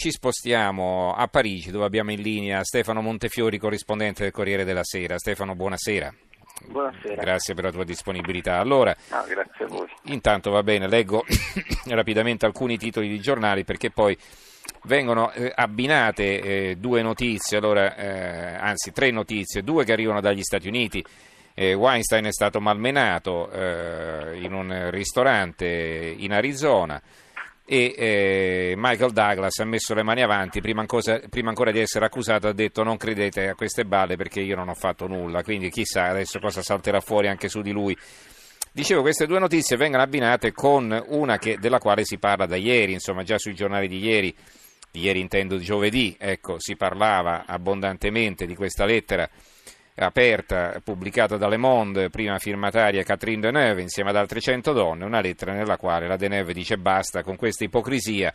Ci spostiamo a Parigi dove abbiamo in linea Stefano Montefiori, corrispondente del Corriere della Sera. Stefano, buonasera. Buonasera. Grazie per la tua disponibilità. Allora, no, grazie a voi. Intanto va bene, leggo rapidamente alcuni titoli di giornali perché poi vengono eh, abbinate eh, due notizie, allora, eh, anzi tre notizie, due che arrivano dagli Stati Uniti. Eh, Weinstein è stato malmenato eh, in un ristorante in Arizona e eh, Michael Douglas ha messo le mani avanti, prima ancora, prima ancora, di essere accusato ha detto non credete a queste balle perché io non ho fatto nulla, quindi chissà adesso cosa salterà fuori anche su di lui. Dicevo, queste due notizie vengono abbinate con una che, della quale si parla da ieri, insomma già sui giornali di ieri, di ieri intendo giovedì, ecco, si parlava abbondantemente di questa lettera aperta, pubblicata da Le Monde, prima firmataria Catherine Deneuve insieme ad altre 100 donne, una lettera nella quale la Deneuve dice basta con questa ipocrisia,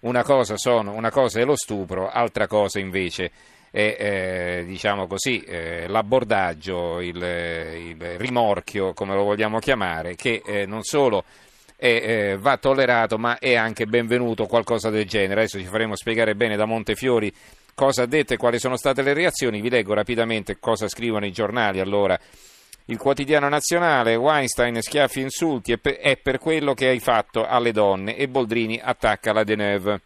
una cosa, sono, una cosa è lo stupro, altra cosa invece è eh, diciamo così, eh, l'abordaggio, il, il, rimorchio, come lo vogliamo chiamare, che eh, non solo è, eh, va tollerato ma è anche benvenuto qualcosa del genere. Adesso ci faremo spiegare bene da Montefiori cosa ha detto e quali sono state le reazioni. Vi leggo rapidamente cosa scrivono i giornali. Allora, il quotidiano nazionale, Weinstein schiaffi insulti è per quello che hai fatto alle donne e Boldrini attacca la Deneuve.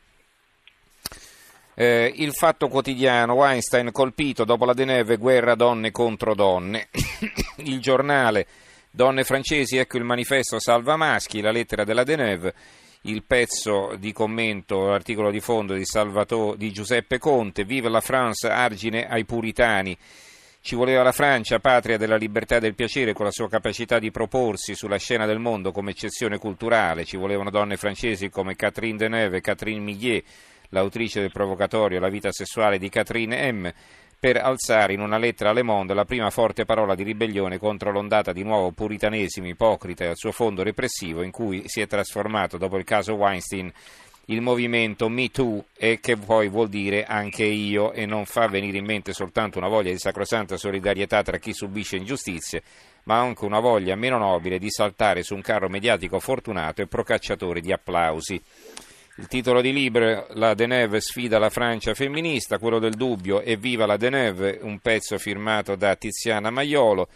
Eh, il fatto quotidiano, Weinstein colpito dopo la Deneuve, guerra donne contro donne. il giornale, donne francesi, ecco il manifesto salva maschi, la lettera della Deneuve il pezzo di commento, l'articolo di fondo di, Salvatore, di Giuseppe Conte, Vive la France, argine ai puritani. Ci voleva la Francia, patria della libertà e del piacere, con la sua capacità di proporsi sulla scena del mondo come eccezione culturale. Ci volevano donne francesi come Catherine Deneuve e Catherine Millet, l'autrice del provocatorio La vita sessuale di Catherine M per alzare in una lettera a Le Monde la prima forte parola di ribellione contro l'ondata di nuovo puritanesimo ipocrita e al suo fondo repressivo in cui si è trasformato dopo il caso Weinstein il movimento Me Too e che poi vuol dire anche io e non fa venire in mente soltanto una voglia di sacrosanta solidarietà tra chi subisce ingiustizie, ma anche una voglia meno nobile di saltare su un carro mediatico fortunato e procacciatore di applausi. Il titolo di libro La Deneuve sfida la Francia femminista, quello del dubbio e viva la Deneuve, un pezzo firmato da Tiziana Maiolo.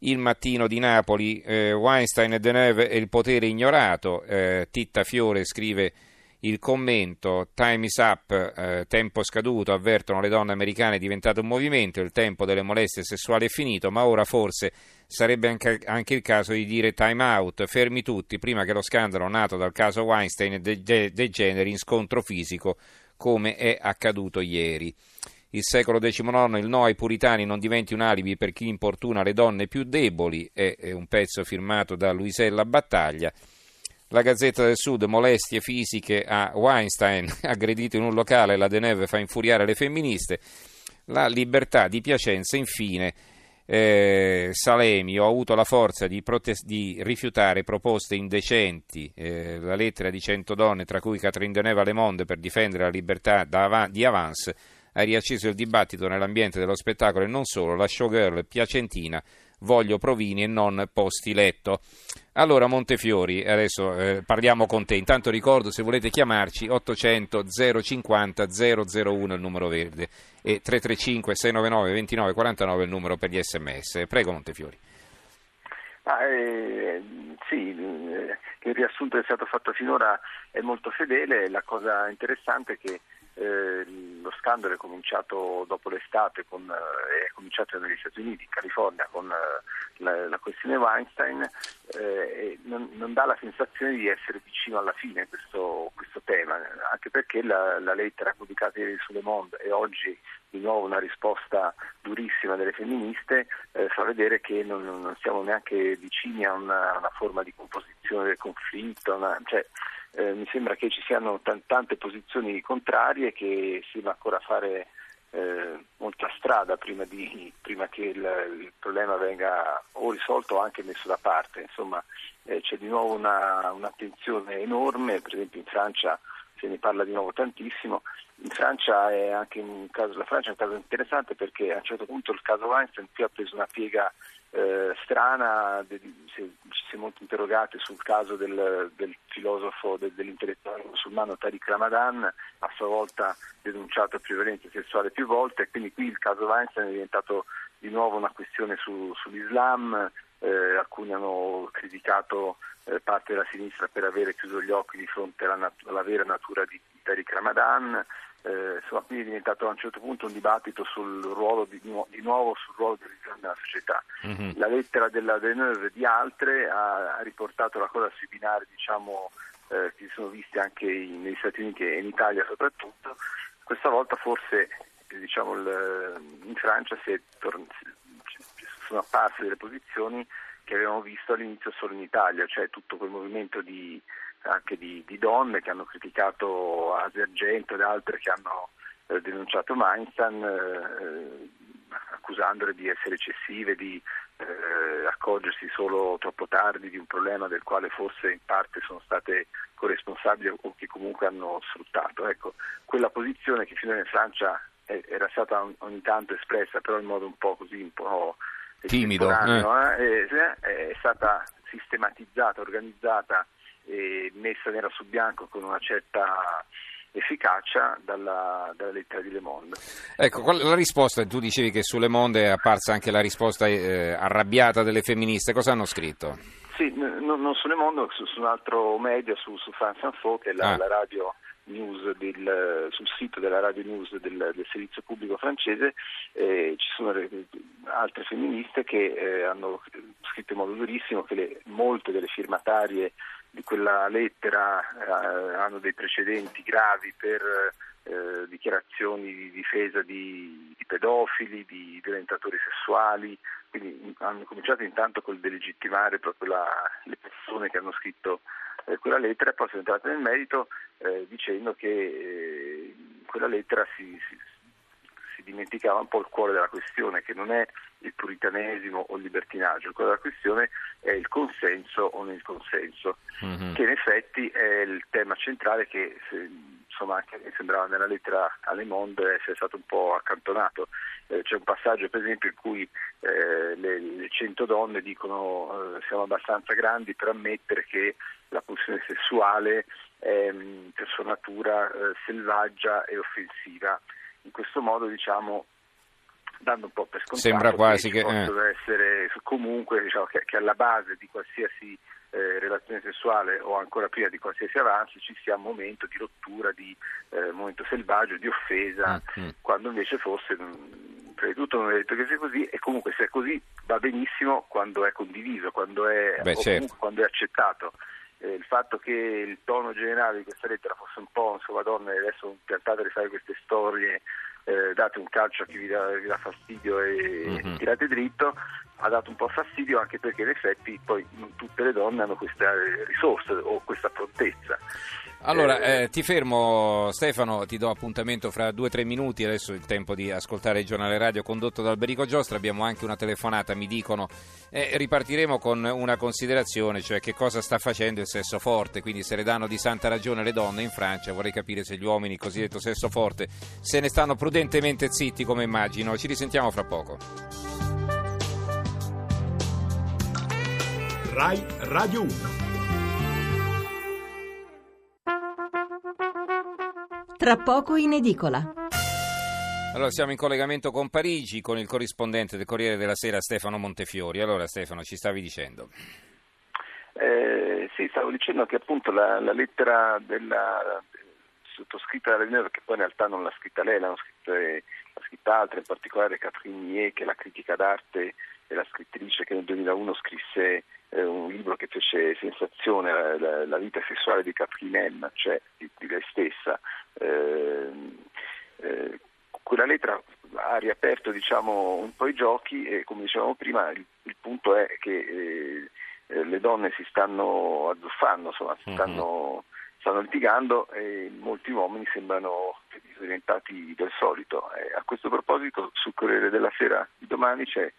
Il mattino di Napoli, eh, Weinstein e Deneuve e il potere ignorato. Eh, Titta Fiore scrive il commento Time is up, eh, tempo scaduto, avvertono le donne americane è diventato un movimento, il tempo delle molestie sessuali è finito, ma ora forse sarebbe anche, anche il caso di dire time out, fermi tutti, prima che lo scandalo nato dal caso Weinstein degeneri in scontro fisico come è accaduto ieri. Il secolo XIX, il no ai puritani non diventi un alibi per chi importuna le donne più deboli, è, è un pezzo firmato da Luisella Battaglia. La Gazzetta del Sud, molestie fisiche a Weinstein, aggredito in un locale, la Deneve fa infuriare le femministe. La libertà di Piacenza, infine, eh, Salemi, ho avuto la forza di, protest- di rifiutare proposte indecenti, eh, la lettera di cento donne, tra cui Catherine Deneva Le Monde, per difendere la libertà di Avance, ha riacceso il dibattito nell'ambiente dello spettacolo e non solo, la showgirl piacentina voglio provini e non posti letto. Allora Montefiori, adesso eh, parliamo con te. Intanto ricordo se volete chiamarci 800 050 001 il numero verde e 335 699 29 49 il numero per gli sms. Prego Montefiori. Ah, eh, sì, eh, il riassunto che è stato fatto finora è molto fedele, la cosa interessante è che eh, lo scandalo è cominciato dopo l'estate, con, eh, è cominciato negli Stati Uniti, in California, con eh, la, la, questione Weinstein eh, non, non, dà la sensazione di essere vicino alla fine questo, questo tema, anche perché la, la lettera pubblicata ieri sulle Monde e oggi di nuovo una risposta durissima delle femministe fa vedere che non, non, siamo neanche vicini a una, una forma di composizione del conflitto, una, cioè, eh, mi sembra che ci siano t- tante posizioni contrarie che si deve ancora fare eh, molta strada prima, di, prima che il, il, problema venga o risolto o anche messo da parte. Insomma, eh, c'è di nuovo una, un'attenzione enorme, per esempio in Francia se ne parla di nuovo tantissimo. In Francia è anche un caso, la Francia è un caso interessante perché a un certo punto il caso Weinstein qui ha preso una piega eh, strana, si è molto interrogato sul caso del, del filosofo, del, dell'intellettuale musulmano Tariq Ramadan, a sua volta denunciato per violenza sessuale più volte, e quindi qui il caso Weinstein è diventato di nuovo una questione su, sull'Islam, eh, alcuni hanno criticato eh, parte della sinistra per avere chiuso gli occhi di fronte alla, nat- alla vera natura di, Tariq Ramadan, eh, insomma, quindi è diventato a un certo punto un dibattito sul ruolo di, di nuovo sul ruolo dell'Islam nella società. Mm-hmm. La lettera della Deneuve e di altre ha, ha, riportato la cosa sui binari diciamo, eh, che si sono visti anche in, negli Stati Uniti e in Italia soprattutto. Questa volta forse diciamo, il, in Francia si torn- sono apparse delle posizioni che avevamo visto all'inizio solo in Italia, cioè tutto quel movimento di anche di, di donne che hanno criticato Asia Argento ed altre che hanno eh, denunciato Weinstein eh, accusandole di essere eccessive, di eh, accorgersi solo troppo tardi di un problema del quale forse in parte sono state corresponsabili o che comunque hanno sfruttato. Ecco, quella posizione che fino in Francia era stata ogni tanto espressa, però in modo un po' così, un po' timido, eh. Eh, è stata sistematizzata, organizzata e messa nera su bianco con una certa efficacia dalla, dalla, lettera di Le Monde. Ecco, la risposta, tu dicevi che su Le Monde è apparsa anche la risposta eh, arrabbiata delle femministe, cosa hanno scritto? Sì, n- non su Le Monde, su, su, un altro media, su, su France Info, che è la, ah. la radio news del, sul sito della radio news del, del servizio pubblico francese eh, ci sono altre femministe che eh, hanno scritto in modo durissimo che le, molte delle firmatarie di quella lettera eh, hanno dei precedenti gravi per eh, dichiarazioni di difesa di, di, pedofili, di violentatori sessuali, quindi hanno cominciato intanto col delegittimare proprio la, le persone che hanno scritto eh, quella lettera e poi sono entrate nel merito eh, dicendo che eh, quella lettera si, si si dimenticava un po' il cuore della questione, che non è il puritanesimo o il libertinaggio, il cuore della questione è il consenso o il consenso, mm-hmm. che in effetti è il tema centrale che insomma anche mi sembrava nella lettera alle Monde essere stato un po' accantonato. Eh, c'è un passaggio per esempio in cui eh, le, le 100 donne dicono eh, siamo abbastanza grandi per ammettere che la pulsione sessuale è per sua natura eh, selvaggia e offensiva in questo modo diciamo dando un po' per scontato Sembra quasi che, che eh. essere comunque diciamo, che, che, alla base di qualsiasi eh, relazione sessuale o ancora prima di qualsiasi avanzo ci sia un momento di rottura, di eh, momento selvaggio, di offesa, mm-hmm. quando invece forse mm, prima di tutto non è detto che sia così e comunque se è così va benissimo quando è condiviso, quando è, Beh, certo. quando è accettato eh, il fatto che il tono generale di questa lettera fosse un po' insomma donne adesso piantate a fare queste storie eh, date un calcio a chi vi dà, vi dà fastidio e mm-hmm. tirate dritto ha dato un po' fastidio anche perché in effetti poi non tutte le donne hanno queste risorse o questa prontezza allora, eh, eh, ti fermo Stefano, ti do appuntamento fra due o tre minuti, adesso è il tempo di ascoltare il giornale radio condotto da Alberico Giostra, abbiamo anche una telefonata, mi dicono, eh, ripartiremo con una considerazione, cioè che cosa sta facendo il sesso forte, quindi se le danno di santa ragione le donne in Francia, vorrei capire se gli uomini, cosiddetto sesso forte, se ne stanno prudentemente zitti come immagino, ci risentiamo fra poco. RAI Radio 1 Tra poco in edicola. Allora, siamo in collegamento con Parigi con il corrispondente del Corriere della Sera Stefano Montefiori. Allora, Stefano, ci stavi dicendo? Eh, sì, stavo dicendo che appunto la, la lettera della, sottoscritta da Lenore, che poi in realtà non l'ha scritta lei, l'hanno scritta, l'ha scritta altre, in particolare Catherine Nier, che è la critica d'arte la scrittrice che nel 2001 scrisse eh, un libro che fece sensazione, la, la, la vita sessuale di Catherine M, cioè di, di lei stessa. Eh, eh, quella lettera ha riaperto diciamo, un po' i giochi e come dicevamo prima il, il punto è che eh, le donne si stanno azzuffando, insomma, si mhm. stanno, stanno litigando e molti uomini sembrano disorientati del solito. Eh, a questo proposito sul Corriere della Sera di domani c'è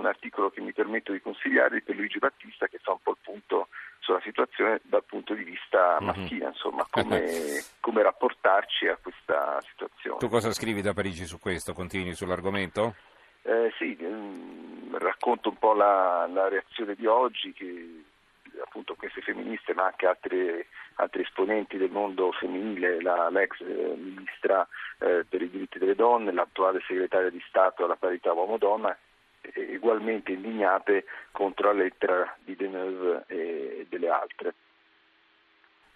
un articolo che mi permetto di consigliarvi per Luigi Battista che fa un po' il punto sulla situazione dal punto di vista mhm. maschile, mm-hmm. insomma, come, come, rapportarci a questa situazione. Tu cosa scrivi da Parigi su questo? Continui sull'argomento? Eh, sì, mh, mm, racconto un po' la, la, reazione di oggi che appunto queste femministe ma anche altri, altri esponenti del mondo femminile, la, l'ex eh, ministra eh, per i diritti delle donne, l'attuale segretaria di Stato alla parità uomo-donna, ugualmente indignate contro la lettera di Deneuve e delle altre.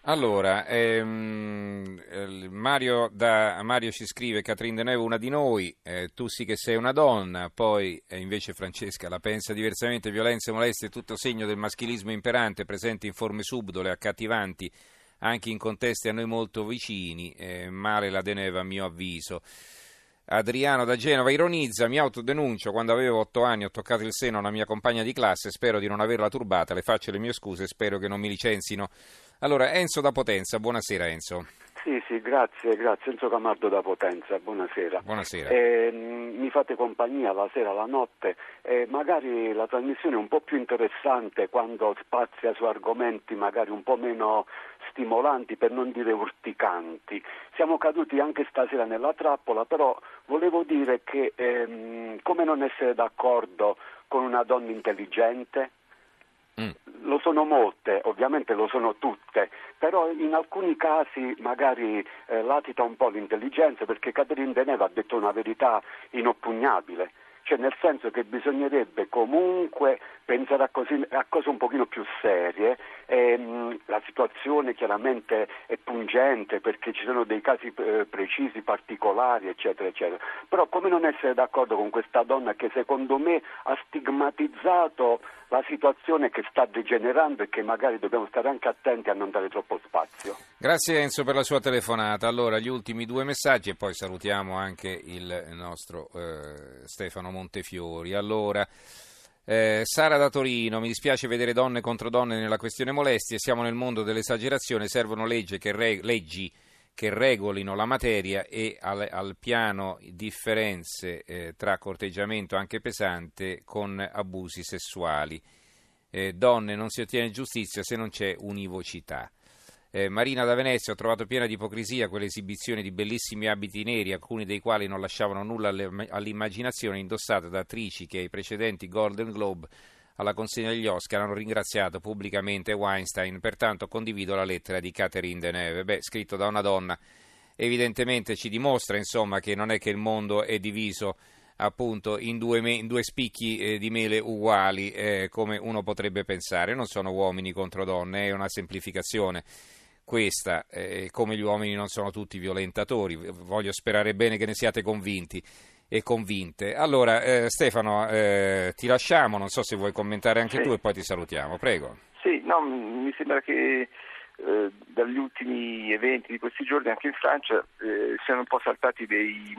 Allora, ehm, eh, Mario, da, Mario, ci scrive Catherine Deneuve una di noi, eh, tu sì che sei una donna, poi eh, invece Francesca la pensa diversamente, violenza e molestie tutto segno del maschilismo imperante, presente in forme subdole, accattivanti, anche in contesti a noi molto vicini, eh, male la Deneuve a mio avviso. Adriano da Genova ironizza, mi autodenuncio, quando avevo otto anni ho toccato il seno a una mia compagna di classe, spero di non averla turbata, le faccio le mie scuse, spero che non mi licenzino. Allora, Enzo da Potenza, buonasera Enzo. Sì, sì, grazie, grazie. Enzo Camardo da Potenza, buonasera. Buonasera. Eh, mi fate compagnia la sera, la notte, eh, magari la trasmissione è un po' più interessante quando spazia su argomenti magari un po' meno stimolanti, per non dire urticanti. Siamo caduti anche stasera nella trappola, però volevo dire che ehm, come non essere d'accordo con una donna intelligente? Mm. Lo sono molte, ovviamente lo sono tutte, però in alcuni casi magari eh, latita un po' l'intelligenza perché Catherine Deneuve ha detto una verità inoppugnabile cioè nel senso che bisognerebbe comunque pensare a, così, a cose un pochino più serie. Ehm, la situazione chiaramente è pungente perché ci sono dei casi eh, precisi, particolari, eccetera, eccetera. Però come non essere d'accordo con questa donna che secondo me ha stigmatizzato la situazione che sta degenerando e che magari dobbiamo stare anche attenti a non dare troppo spazio. Grazie Enzo per la sua telefonata. Allora, gli ultimi due messaggi e poi salutiamo anche il nostro eh, Stefano Montefiori. Allora, eh, Sara da Torino, mi dispiace vedere donne contro donne nella questione molestie, siamo nel mondo dell'esagerazione, servono che, re- leggi che regolino la materia e al, al piano differenze eh, tra corteggiamento anche pesante con abusi sessuali. Eh, donne non si ottiene giustizia se non c'è univocità. Eh, Marina da Venezia ho trovato piena di ipocrisia quelle esibizioni di bellissimi abiti neri, alcuni dei quali non lasciavano nulla all'immaginazione, indossate da attrici che ai precedenti Golden Globe alla consegna degli Oscar hanno ringraziato pubblicamente Weinstein, pertanto condivido la lettera di Catherine Deneuve, beh, scritto da una donna, evidentemente ci dimostra insomma, che non è che il mondo è diviso appunto in due, me- in due spicchi eh, di mele uguali eh, come uno potrebbe pensare, non sono uomini contro donne, è una semplificazione questa, eh, come gli uomini non sono tutti violentatori, voglio sperare bene che ne siate convinti e convinte. Allora, eh, Stefano, eh, ti lasciamo, non so se vuoi commentare anche sì. tu e poi ti salutiamo, prego. Sì, no, mi sembra che eh, dagli ultimi eventi di questi giorni anche in Francia eh, siano un po' saltati dei,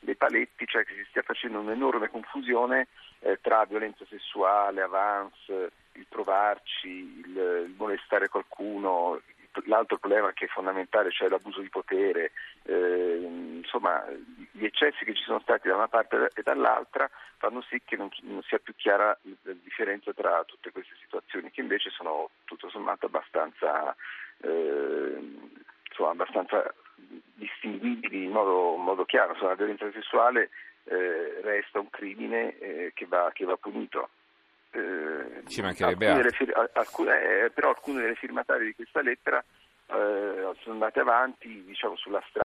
dei paletti, cioè che si stia facendo un'enorme confusione eh, tra violenza sessuale, avance, il provarci, il, il molestare qualcuno, l'altro problema che è fondamentale, cioè l'abuso di potere, eh, insomma gli eccessi che ci sono stati da una parte e dall'altra fanno sì che non, non sia più chiara la differenza tra tutte queste situazioni che invece sono tutto sommato abbastanza, eh, insomma, abbastanza distinguibili in modo, in modo chiaro. Insomma, la violenza sessuale eh, resta un crimine eh, che va, che va punito. Eh, Ci mancherebbe alcune fir- alcune, eh, però alcune delle firmatarie di questa lettera eh, sono andate avanti diciamo, sulla strada